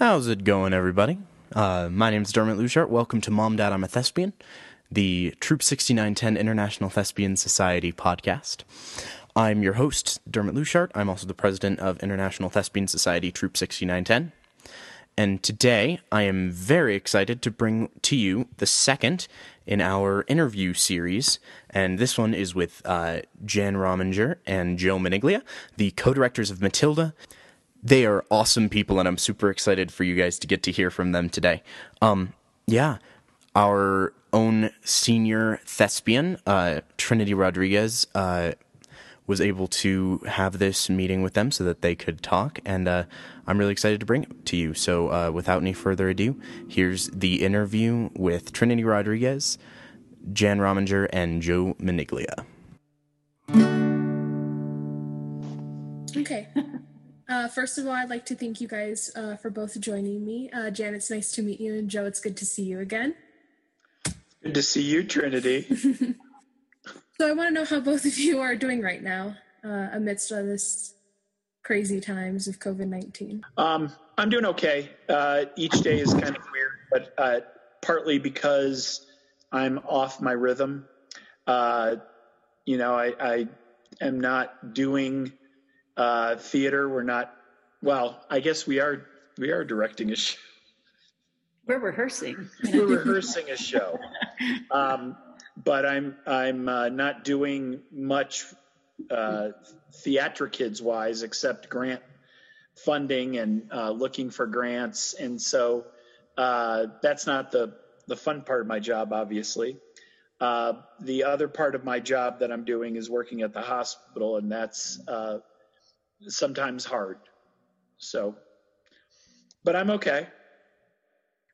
How's it going, everybody? Uh, my name is Dermot Luchart. Welcome to Mom, Dad, I'm a Thespian, the Troop 6910 International Thespian Society podcast. I'm your host, Dermot Luchart. I'm also the president of International Thespian Society Troop 6910. And today I am very excited to bring to you the second in our interview series. And this one is with uh, Jan Rominger and Joe Maniglia, the co directors of Matilda. They are awesome people, and I'm super excited for you guys to get to hear from them today. Um, yeah, our own senior thespian, uh, Trinity Rodriguez, uh, was able to have this meeting with them so that they could talk, and uh, I'm really excited to bring it to you. So, uh, without any further ado, here's the interview with Trinity Rodriguez, Jan Rominger, and Joe Maniglia. Okay. Uh, first of all, I'd like to thank you guys uh, for both joining me. Uh, Jan, it's nice to meet you, and Joe, it's good to see you again. Good to see you, Trinity. so, I want to know how both of you are doing right now uh, amidst all this crazy times of COVID 19. Um, I'm doing okay. Uh, each day is kind of weird, but uh, partly because I'm off my rhythm. you know, I, I am not doing uh, theater. We're not. Well, I guess we are. We are directing a show. We're rehearsing. We're rehearsing a show, um, but I'm I'm uh, not doing much uh, kids wise except grant funding and uh, looking for grants, and so uh, that's not the the fun part of my job, obviously. Uh, the other part of my job that I'm doing is working at the hospital, and that's uh, sometimes hard. So, but I'm okay.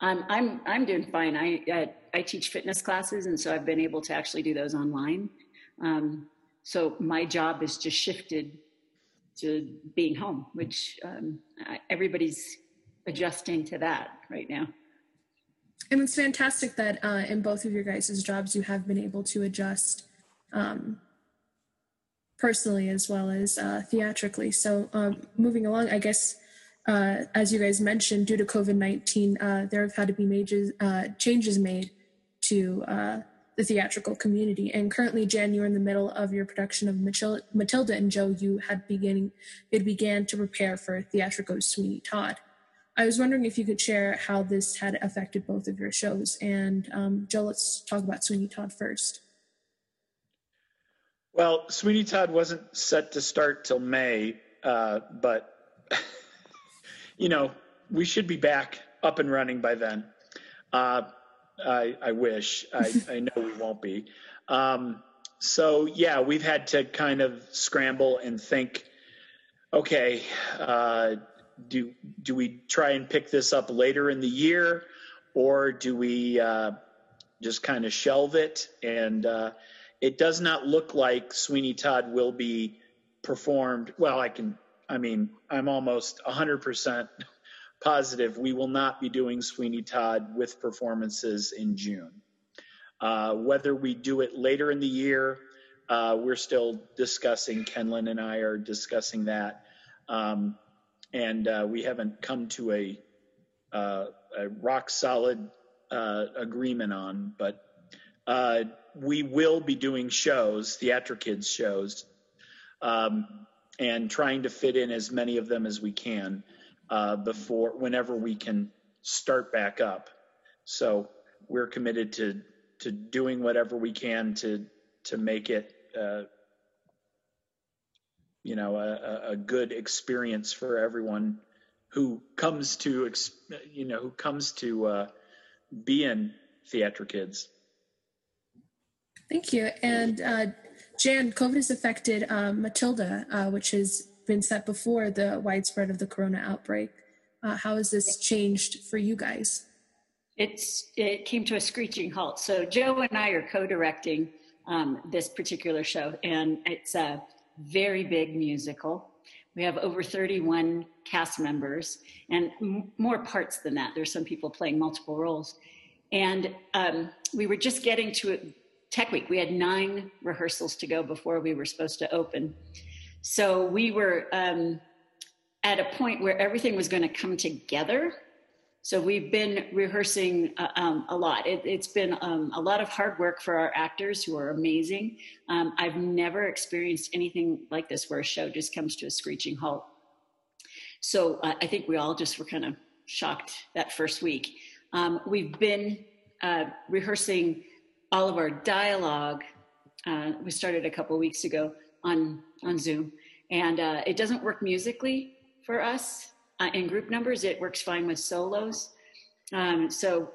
I'm I'm I'm doing fine. I I, I teach fitness classes, and so I've been able to actually do those online. Um, so my job is just shifted to being home, which um, I, everybody's adjusting to that right now. And it's fantastic that uh, in both of your guys' jobs you have been able to adjust um, personally as well as uh, theatrically. So um, moving along, I guess uh, as you guys mentioned, due to COVID nineteen, uh, there have had to be major uh, changes made to uh, the theatrical community. And currently, Jan, you're in the middle of your production of Matilda, and Joe, you had beginning it began to prepare for theatrical Sweeney Todd. I was wondering if you could share how this had affected both of your shows. And um, Joe, let's talk about Sweeney Todd first. Well, Sweeney Todd wasn't set to start till May, uh, but you know we should be back up and running by then. Uh, I, I, wish. I, I, know we won't be. Um, so yeah, we've had to kind of scramble and think. Okay, uh, do do we try and pick this up later in the year, or do we uh, just kind of shelve it and uh, it does not look like Sweeney Todd will be performed. Well, I can, I mean, I'm almost 100% positive we will not be doing Sweeney Todd with performances in June. Uh, whether we do it later in the year, uh, we're still discussing. Kenlin and I are discussing that. Um, and uh, we haven't come to a, uh, a rock solid uh, agreement on, but uh, we will be doing shows, Theatrikids shows, um, and trying to fit in as many of them as we can uh, before whenever we can start back up. So we're committed to to doing whatever we can to to make it uh, you know a, a, good experience for everyone who comes to you know who comes to uh, be in Theatrikids. Thank you. And uh, Jan, COVID has affected um, Matilda, uh, which has been set before the widespread of the corona outbreak. Uh, how has this changed for you guys? It's it came to a screeching halt. So Joe and I are co-directing um, this particular show, and it's a very big musical. We have over 31 cast members and m- more parts than that. There's some people playing multiple roles. And um, we were just getting to Tech Week. We had nine rehearsals to go before we were supposed to open. So we were um, at a point where everything was going to come together So we've been rehearsing uh, um, a lot. It, has been um, a lot of hard work for our actors who are amazing. Um, I've never experienced anything like this where a show just comes to a screeching halt. So uh, I think we all just were kind of shocked that first week. Um, we've been uh, rehearsing all of our dialogue. Uh, we started a couple weeks ago on on Zoom, and uh, it doesn't work musically for us uh, in group numbers. It works fine with solos. Um, so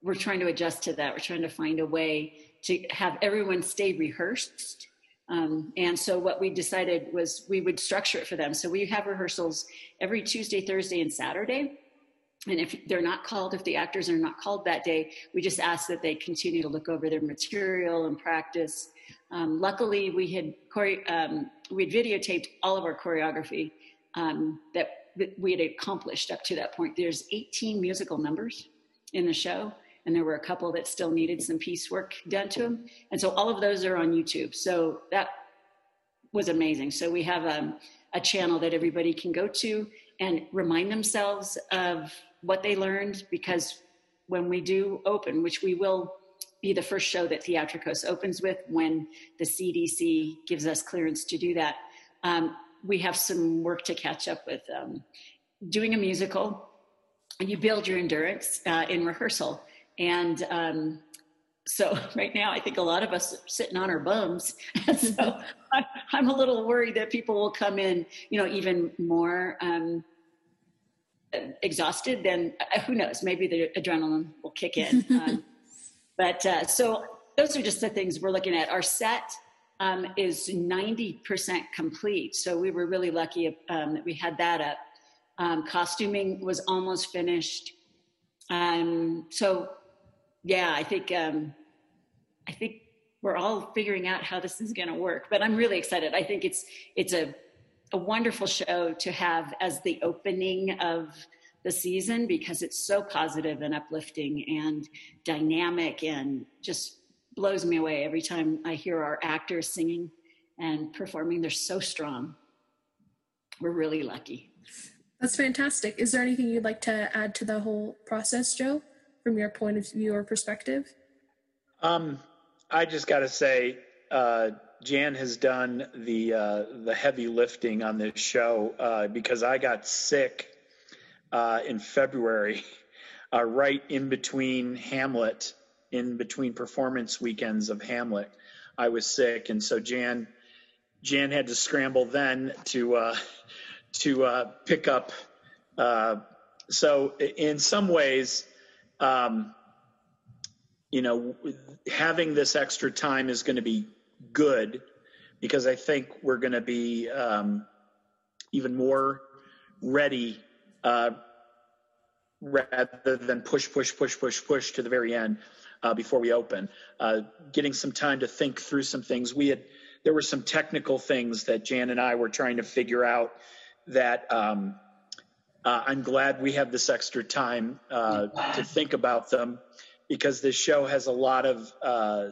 we're trying to adjust to that. We're trying to find a way to have everyone stay rehearsed. Um, and so what we decided was we would structure it for them. So we have rehearsals every Tuesday, Thursday, and Saturday. And if they're not called, if the actors are not called that day, we just ask that they continue to look over their material and practice. Um, luckily, we had um, we had videotaped all of our choreography um, that that we had accomplished up to that point. There's 18 musical numbers in the show, and there were a couple that still needed some piecework done to them. And so all of those are on YouTube. So that was amazing. So we have um, a channel that everybody can go to and remind themselves of what they learned because when we do open, which we will be the first show that Theatrikos opens with when the CDC gives us clearance to do that. Um, we have some work to catch up with. Um, doing a musical, and you build your endurance uh, in rehearsal. And um, so right now, I think a lot of us are sitting on our bums. so I, am a little worried that people will come in, you know, even more um, exhausted than uh, who knows. Maybe the adrenaline will kick in. Um, but uh, so those are just the things we're looking at. Our set um, is 90% complete. So we were really lucky um, that we had that up. Um, costuming was almost finished. Um, so yeah, I think um, I think we're all figuring out how this is going to work. But I'm really excited. I think it's it's a a wonderful show to have as the opening of the season because it's so positive and uplifting and dynamic and just blows me away every time I hear our actors singing and performing. They're so strong. We're really lucky. That's fantastic. Is there anything you'd like to add to the whole process, Joe, from your point of view or perspective? Um, I just got to say, uh, Jan has done the uh, the heavy lifting on this show uh, because I got sick uh, in February, uh, right in between Hamlet in between performance weekends of Hamlet. I was sick, and so Jan Jan had to scramble then to uh, to pick up. So in some ways, um, you know, having this extra time is going to be good because I think we're going to be um, even more ready uh, rather than push, push, push, push, push to the very end uh, before we open, uh, getting some time to think through some things. We had there were some technical things that Jan and I were trying to figure out that um, uh, I'm glad we have this extra time uh, to think about them because this show has a lot of uh,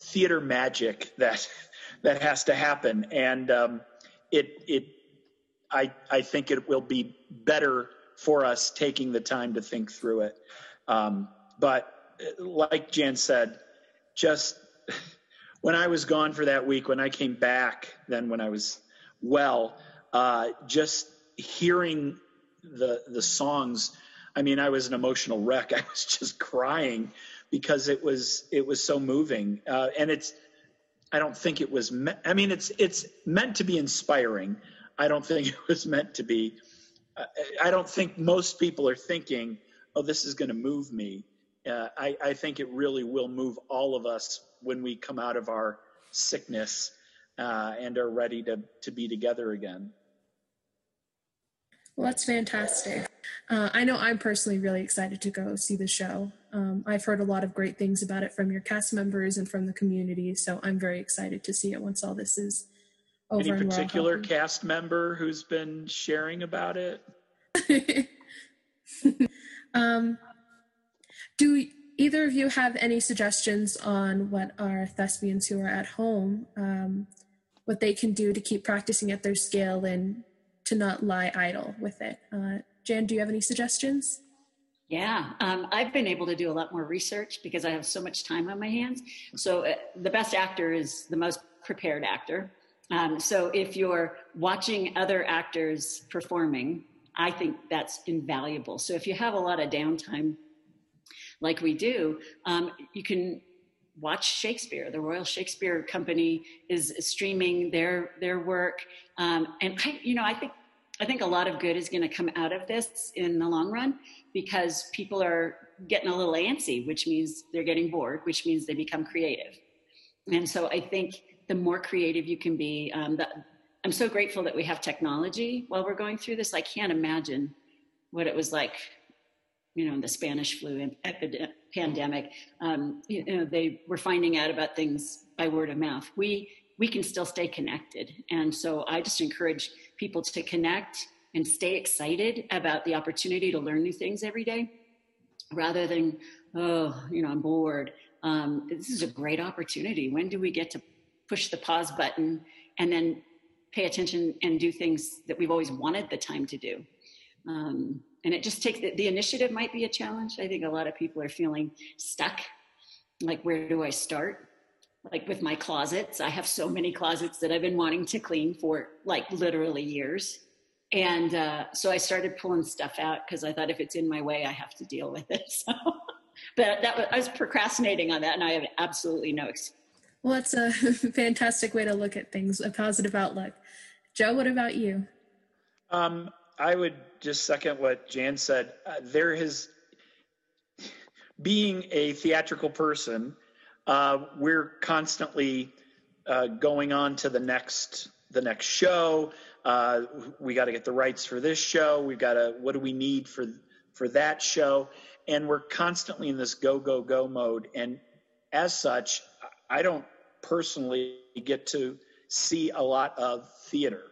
theater magic that that has to happen, and um, it it I I think it will be better for us taking the time to think through it. Um, but like Jan said, just when I was gone for that week, when I came back, then when I was well, uh, just hearing the the songs, I mean, I was an emotional wreck. I was just crying because it was it was so moving, uh, and it's. I don't think it was. Me- I mean, it's it's meant to be inspiring. I don't think it was meant to be. Uh, I don't think most people are thinking, "Oh, this is going to move me." uh, I, I, think it really will move all of us when we come out of our sickness uh, and are ready to, to be together again. Well, that's fantastic. Uh, I know I'm personally really excited to go see the show. Um, I've heard a lot of great things about it from your cast members and from the community, so I'm very excited to see it once all this is over. Any particular cast member who's been sharing about it? um, do either of you have any suggestions on what our thespians who are at home, um, what they can do to keep practicing at their scale and to not lie idle with it? Uh, Jan, do you have any suggestions? Yeah, um, I've been able to do a lot more research because I have so much time on my hands. So uh, the best actor is the most prepared actor. Um, so if you're watching other actors performing, I think that's invaluable. So if you have a lot of downtime, like we do, um, you can watch Shakespeare. The Royal Shakespeare Company is streaming their their work, um, and I, you know, I think I think a lot of good is going to come out of this in the long run because people are getting a little antsy, which means they're getting bored, which means they become creative. And so I think the more creative you can be, um, I'm so grateful that we have technology while we're going through this. I can't imagine what it was like, you know, the Spanish flu epidemic, pandemic. Um, you know, they were finding out about things by word of mouth. We we can still stay connected, and so I just encourage people to connect and stay excited about the opportunity to learn new things every day rather than, oh, you know, I'm bored. Um, this is a great opportunity. When do we get to push the pause button and then pay attention and do things that we've always wanted the time to do? Um, and it just takes the, the initiative might be a challenge. I think a lot of people are feeling stuck. Like, where do I start? like with my closets i have so many closets that i've been wanting to clean for like literally years and uh, so I started pulling stuff out because I thought if it's in my way, I have to deal with it. So, but that was, I was procrastinating on that, and I have absolutely no excuse. Well, that's a fantastic way to look at things, a positive outlook. Joe, what about you? Um, I would just second what Jan said. Uh, there has, being a theatrical person, uh, we're constantly uh, going on to the next the next show uh, we got to get the rights for this show. We've got to, what do we need for, for that show? And we're constantly in this go, go, go mode. And as such, I don't personally get to see a lot of theater.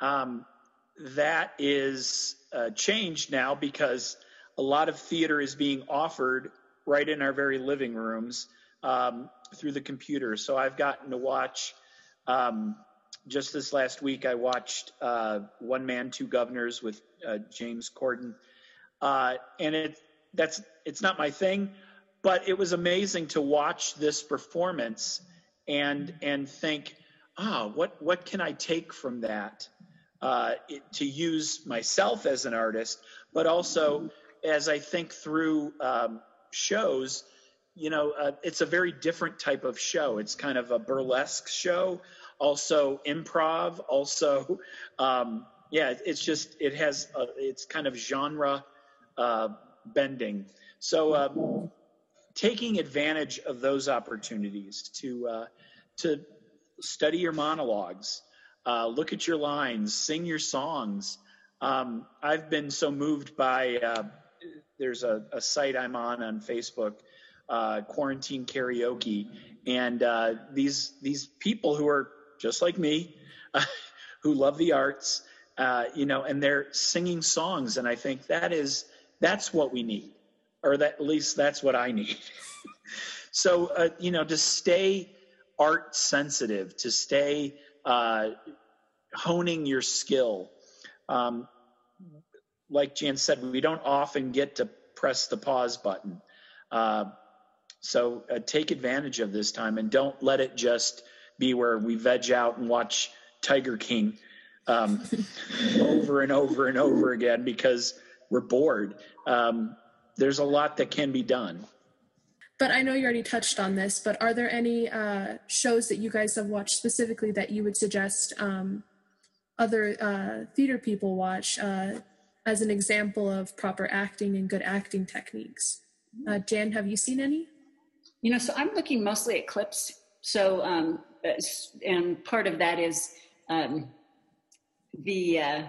Um, that is uh, changed now because a lot of theater is being offered right in our very living rooms um, through the computer. So I've gotten to watch um, just this last week, I watched uh, One Man, Two Guvnors with uh, James Corden, uh, and it that's it's not my thing, but it was amazing to watch this performance and and think, ah, oh, what what can I take from that uh, it, to use myself as an artist, but also as I think through um, shows. You know, uh, it's a very different type of show. It's kind of a burlesque show also improv, also, um, yeah, it's just, it has, a, it's kind of genre uh, bending. So uh, taking advantage of those opportunities to, uh, to study your monologues, uh, look at your lines, sing your songs. Um, I've been so moved by, uh, there's a, a, site I'm on on Facebook, uh, Quarantine Karaoke, and these, these people who are just like me, uh, who love the arts, uh, you know, and they're singing songs. And I think that is, that's what we need, or that, at least that's what I need. so, uh, you know, to stay art sensitive, to stay uh, honing your skill. Um, like Jan said, we don't often get to press the pause button. Uh, so uh, take advantage of this time and don't let it just be where we veg out and watch Tiger King um, over and over and over again because we're bored. Um, there's a lot that can be done. But I know you already touched on this, but are there any uh, shows that you guys have watched specifically that you would suggest um, other uh, theater people watch uh, as an example of proper acting and good acting techniques? Uh, Jan, have you seen any? You know, so I'm looking mostly at clips. So um, and part of that is um, the uh,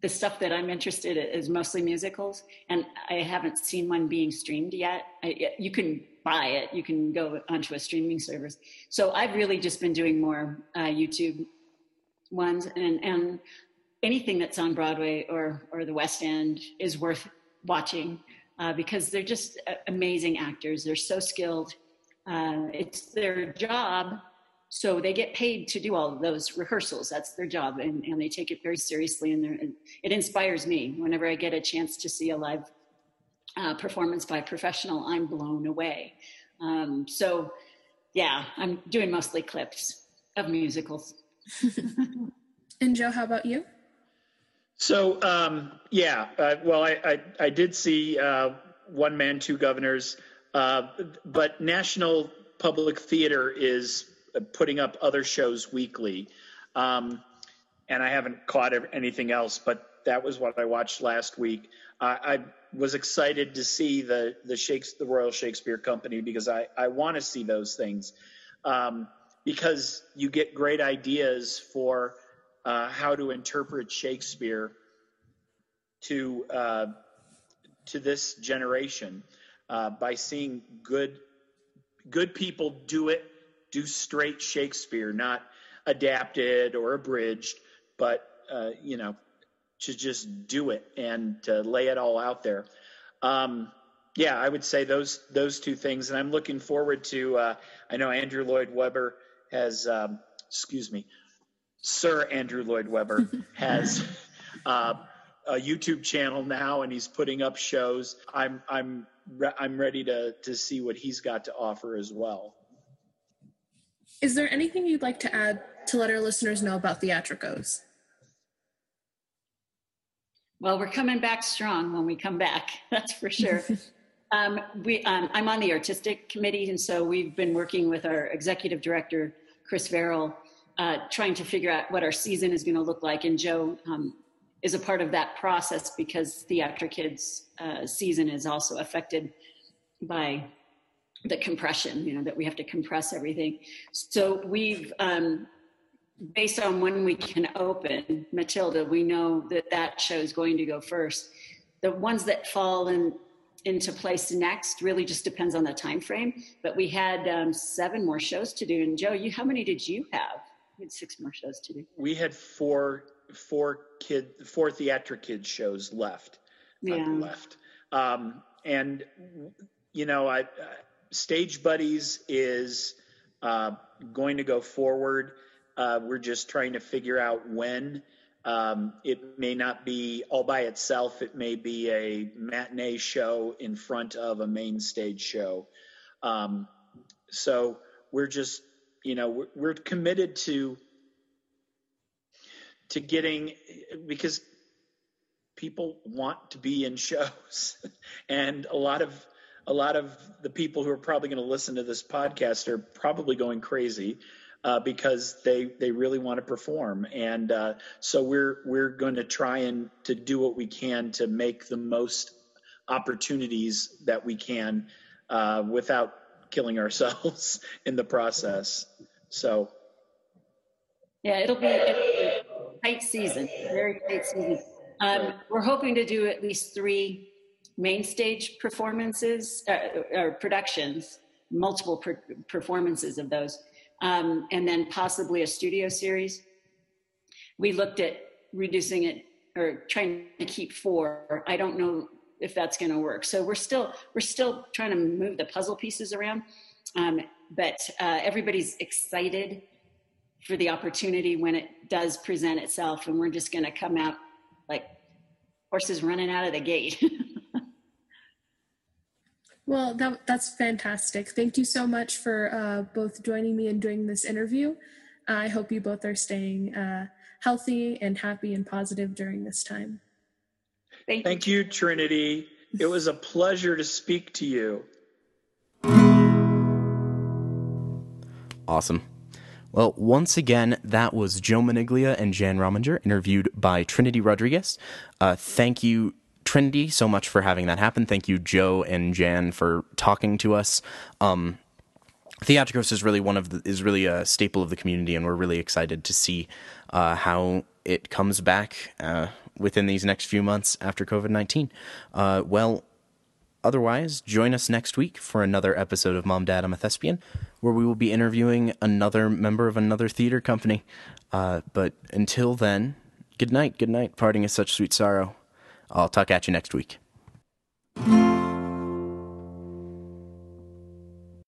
the stuff that I'm interested in is mostly musicals, and I haven't seen one being streamed yet. I, you can buy it, you can go onto a streaming service. So I've really just been doing more uh, YouTube ones, and and anything that's on Broadway or or the West End is worth watching uh, because they're just uh, amazing actors. They're so skilled uh, it's their job so they get paid to do all of those rehearsals. That's their job, and, and they take it very seriously. And, and it inspires me whenever I get a chance to see a live uh, performance by a professional. I'm blown away. Um, so, yeah, I'm doing mostly clips of musicals. and Joe, how about you? So, um, yeah, uh, well, I, I, I, did see uh, One Man, Two Guvnors, uh, but National Public Theater is putting up other shows weekly. Um, and I haven't caught anything else, but that was what I watched last week. I was excited to see the the Shakes, the Royal Shakespeare Company because I I want to see those things um, because you get great ideas for uh, how to interpret Shakespeare to uh, to this generation uh, by seeing good good people do it, do straight Shakespeare, not adapted or abridged, but uh, you know to just do it and to lay it all out there. Um, yeah, I would say those those two things, and I'm looking forward to. Uh, I know Andrew Lloyd Webber has, um, excuse me, Sir Andrew Lloyd Webber has uh, a YouTube channel now, and he's putting up shows. I'm I'm re- I'm ready to to see what he's got to offer as well. Is there anything you'd like to add to let our listeners know about Theatrikos? Well, we're coming back strong when we come back. That's for sure. um, we, um, I'm on the artistic committee, and so we've been working with our executive director, Chris Verrill, uh, trying to figure out what our season is going to look like. And Joe um, is a part of that process because Theatrikids uh, season is also affected by the compression. You know that we have to compress everything. So we've um, based on when we can open Matilda, we know that that show is going to go first. The ones that fall in into place next really just depends on the time frame. But we had um, seven more shows to do. And Joe, you how many did you have? We had six more shows to do. We had four four kid four theatric kids shows left. Yeah. left. Um, and you know, I, Stage Buddies is uh, going to go forward. Uh, we're just trying to figure out when. Um, it may not be all by itself. It may be a matinee show in front of a main stage show. Um, so we're just, you know, we're, we're committed to to getting because people want to be in shows, and a lot of a lot of the people who are probably going to listen to this podcast are probably going crazy uh, because they they really want to perform, and uh, so we're we're going to try and to do what we can to make the most opportunities that we can uh, without killing ourselves in the process. So, yeah, it'll be a tight season, very tight season. Um, we're hoping to do at least three main stage performances uh, or productions, multiple per- performances of those um, and then possibly a studio series. We looked at reducing it or trying to keep four. I don't know if that's going to work. So we're still we're still trying to move the puzzle pieces around, um, but uh, everybody's excited for the opportunity when it does present itself, and we're just going to come out like horses running out of the gate. Well, that, that's fantastic. Thank you so much for uh, both joining me and doing this interview. I hope you both are staying uh, healthy and happy and positive during this time. Thank, Thank you. you, Trinity. It was a pleasure to speak to you. Awesome. Well, once again, that was Joe Maniglia and Jan Rominger, interviewed by Trinity Rodriguez. Uh, thank you Trinity so much for having that happen. Thank you, Joe and Jan, for talking to us. Um, Theatrikos is really one of the, is really a staple of the community, and we're really excited to see uh, how it comes back uh, within these next few months after COVID nineteen. Uh, well, otherwise, join us next week for another episode of Mom, Dad, I'm a Thespian, where we will be interviewing another member of another theater company. Uh, but until then, good night, good night. Parting is such sweet sorrow. I'll talk at you next week.